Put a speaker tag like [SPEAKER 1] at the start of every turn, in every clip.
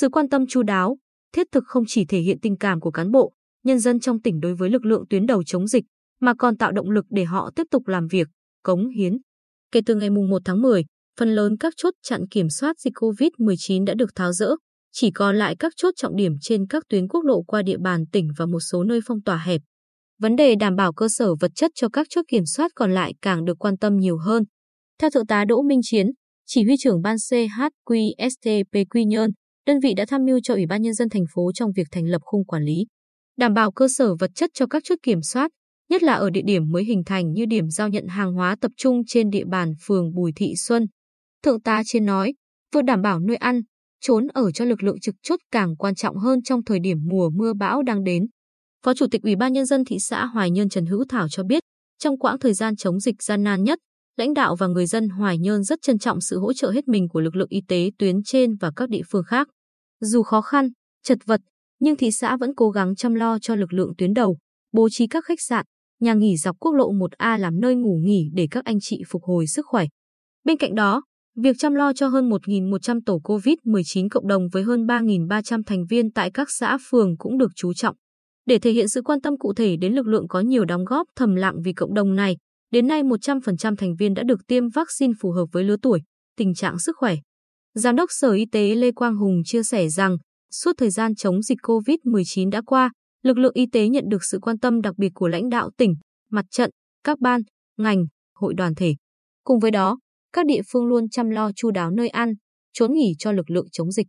[SPEAKER 1] Sự quan tâm chu đáo, thiết thực không chỉ thể hiện tình cảm của cán bộ, nhân dân trong tỉnh đối với lực lượng tuyến đầu chống dịch, mà còn tạo động lực để họ tiếp tục làm việc, cống hiến. Kể từ ngày 1 tháng 10, phần lớn các chốt chặn kiểm soát dịch COVID-19 đã được tháo rỡ, chỉ còn lại các chốt trọng điểm trên các tuyến quốc lộ qua địa bàn tỉnh và một số nơi phong tỏa hẹp. Vấn đề đảm bảo cơ sở vật chất cho các chốt kiểm soát còn lại càng được quan tâm nhiều hơn. Theo Thượng tá Đỗ Minh Chiến, chỉ huy trưởng ban CHQSTP Quy Nhơn, đơn vị đã tham mưu cho Ủy ban Nhân dân thành phố trong việc thành lập khung quản lý, đảm bảo cơ sở vật chất cho các chốt kiểm soát, nhất là ở địa điểm mới hình thành như điểm giao nhận hàng hóa tập trung trên địa bàn phường Bùi Thị Xuân. Thượng tá Chiến nói, vừa đảm bảo nuôi ăn, trốn ở cho lực lượng trực chốt càng quan trọng hơn trong thời điểm mùa mưa bão đang đến. Phó Chủ tịch Ủy ban Nhân dân thị xã Hoài Nhơn Trần Hữu Thảo cho biết, trong quãng thời gian chống dịch gian nan nhất, lãnh đạo và người dân Hoài Nhơn rất trân trọng sự hỗ trợ hết mình của lực lượng y tế tuyến trên và các địa phương khác. Dù khó khăn, chật vật, nhưng thị xã vẫn cố gắng chăm lo cho lực lượng tuyến đầu, bố trí các khách sạn, nhà nghỉ dọc quốc lộ 1A làm nơi ngủ nghỉ để các anh chị phục hồi sức khỏe. Bên cạnh đó, việc chăm lo cho hơn 1.100 tổ COVID-19 cộng đồng với hơn 3.300 thành viên tại các xã phường cũng được chú trọng. Để thể hiện sự quan tâm cụ thể đến lực lượng có nhiều đóng góp thầm lặng vì cộng đồng này, đến nay 100% thành viên đã được tiêm vaccine phù hợp với lứa tuổi, tình trạng sức khỏe. Giám đốc Sở Y tế Lê Quang Hùng chia sẻ rằng, suốt thời gian chống dịch COVID-19 đã qua, lực lượng y tế nhận được sự quan tâm đặc biệt của lãnh đạo tỉnh, mặt trận, các ban, ngành, hội đoàn thể. Cùng với đó, các địa phương luôn chăm lo chu đáo nơi ăn, trốn nghỉ cho lực lượng chống dịch.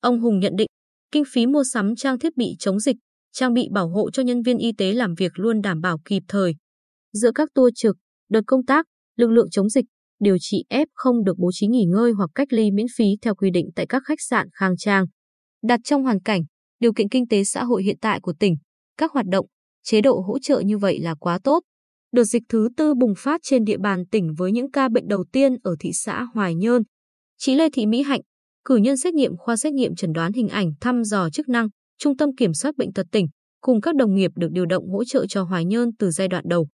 [SPEAKER 1] Ông Hùng nhận định, kinh phí mua sắm trang thiết bị chống dịch, trang bị bảo hộ cho nhân viên y tế làm việc luôn đảm bảo kịp thời. Giữa các tour trực, đợt công tác, lực lượng chống dịch, điều trị F không được bố trí nghỉ ngơi hoặc cách ly miễn phí theo quy định tại các khách sạn khang trang. Đặt trong hoàn cảnh, điều kiện kinh tế xã hội hiện tại của tỉnh, các hoạt động, chế độ hỗ trợ như vậy là quá tốt. Đợt dịch thứ tư bùng phát trên địa bàn tỉnh với những ca bệnh đầu tiên ở thị xã Hoài Nhơn. Chị Lê Thị Mỹ Hạnh, cử nhân xét nghiệm khoa xét nghiệm chẩn đoán hình ảnh thăm dò chức năng, Trung tâm Kiểm soát Bệnh tật tỉnh, cùng các đồng nghiệp được điều động hỗ trợ cho Hoài Nhơn từ giai đoạn đầu.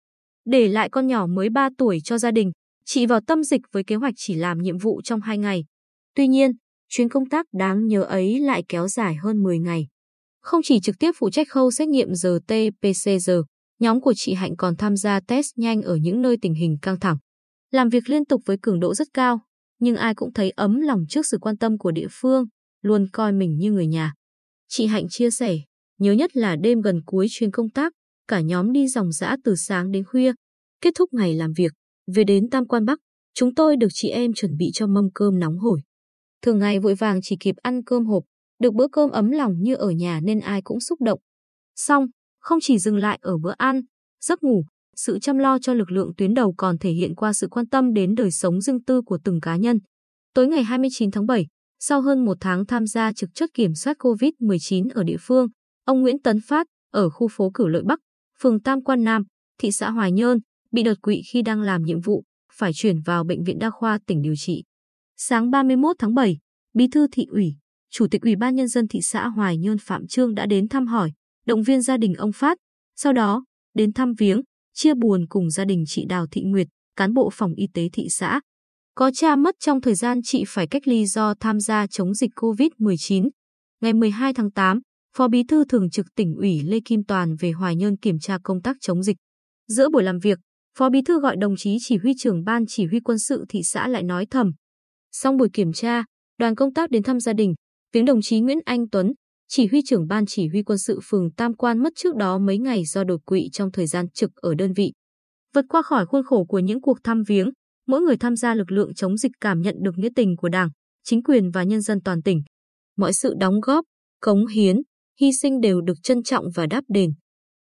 [SPEAKER 1] Để lại con nhỏ mới 3 tuổi cho gia đình, chị vào tâm dịch với kế hoạch chỉ làm nhiệm vụ trong 2 ngày. Tuy nhiên, chuyến công tác đáng nhớ ấy lại kéo dài hơn 10 ngày. Không chỉ trực tiếp phụ trách khâu xét nghiệm RT-PCR, nhóm của chị Hạnh còn tham gia test nhanh ở những nơi tình hình căng thẳng. Làm việc liên tục với cường độ rất cao, nhưng ai cũng thấy ấm lòng trước sự quan tâm của địa phương, luôn coi mình như người nhà. Chị Hạnh chia sẻ, nhớ nhất là đêm gần cuối chuyến công tác, cả nhóm đi dòng dã từ sáng đến khuya. Kết thúc ngày làm việc, về đến Tam Quan Bắc, chúng tôi được chị em chuẩn bị cho mâm cơm nóng hổi. Thường ngày vội vàng chỉ kịp ăn cơm hộp, được bữa cơm ấm lòng như ở nhà nên ai cũng xúc động. Xong, không chỉ dừng lại ở bữa ăn, giấc ngủ, sự chăm lo cho lực lượng tuyến đầu còn thể hiện qua sự quan tâm đến đời sống riêng tư của từng cá nhân. Tối ngày 29 tháng 7, sau hơn một tháng tham gia trực chốt kiểm soát COVID-19 ở địa phương, ông Nguyễn Tấn Phát, ở khu phố Cửu Lợi Bắc, phường Tam Quan Nam, thị xã Hoài Nhơn, bị đột quỵ khi đang làm nhiệm vụ, phải chuyển vào Bệnh viện Đa khoa tỉnh điều trị. Sáng 31 tháng 7, Bí thư thị ủy, Chủ tịch Ủy ban Nhân dân thị xã Hoài Nhơn Phạm Trương đã đến thăm hỏi, động viên gia đình ông Phát, sau đó đến thăm viếng, chia buồn cùng gia đình chị Đào Thị Nguyệt, cán bộ phòng y tế thị xã. Có cha mất trong thời gian chị phải cách ly do tham gia chống dịch COVID-19. Ngày 12 tháng 8, Phó Bí thư Thường trực tỉnh ủy Lê Kim Toàn về Hoài Nhơn kiểm tra công tác chống dịch. Giữa buổi làm việc, Phó Bí thư gọi đồng chí chỉ huy trưởng ban chỉ huy quân sự thị xã lại nói thầm. Xong buổi kiểm tra, đoàn công tác đến thăm gia đình, viếng đồng chí Nguyễn Anh Tuấn, chỉ huy trưởng ban chỉ huy quân sự phường Tam Quan mất trước đó mấy ngày do đột quỵ trong thời gian trực ở đơn vị. Vượt qua khỏi khuôn khổ của những cuộc thăm viếng, mỗi người tham gia lực lượng chống dịch cảm nhận được nghĩa tình của Đảng, chính quyền và nhân dân toàn tỉnh. Mọi sự đóng góp, cống hiến, hy sinh đều được trân trọng và đáp đền.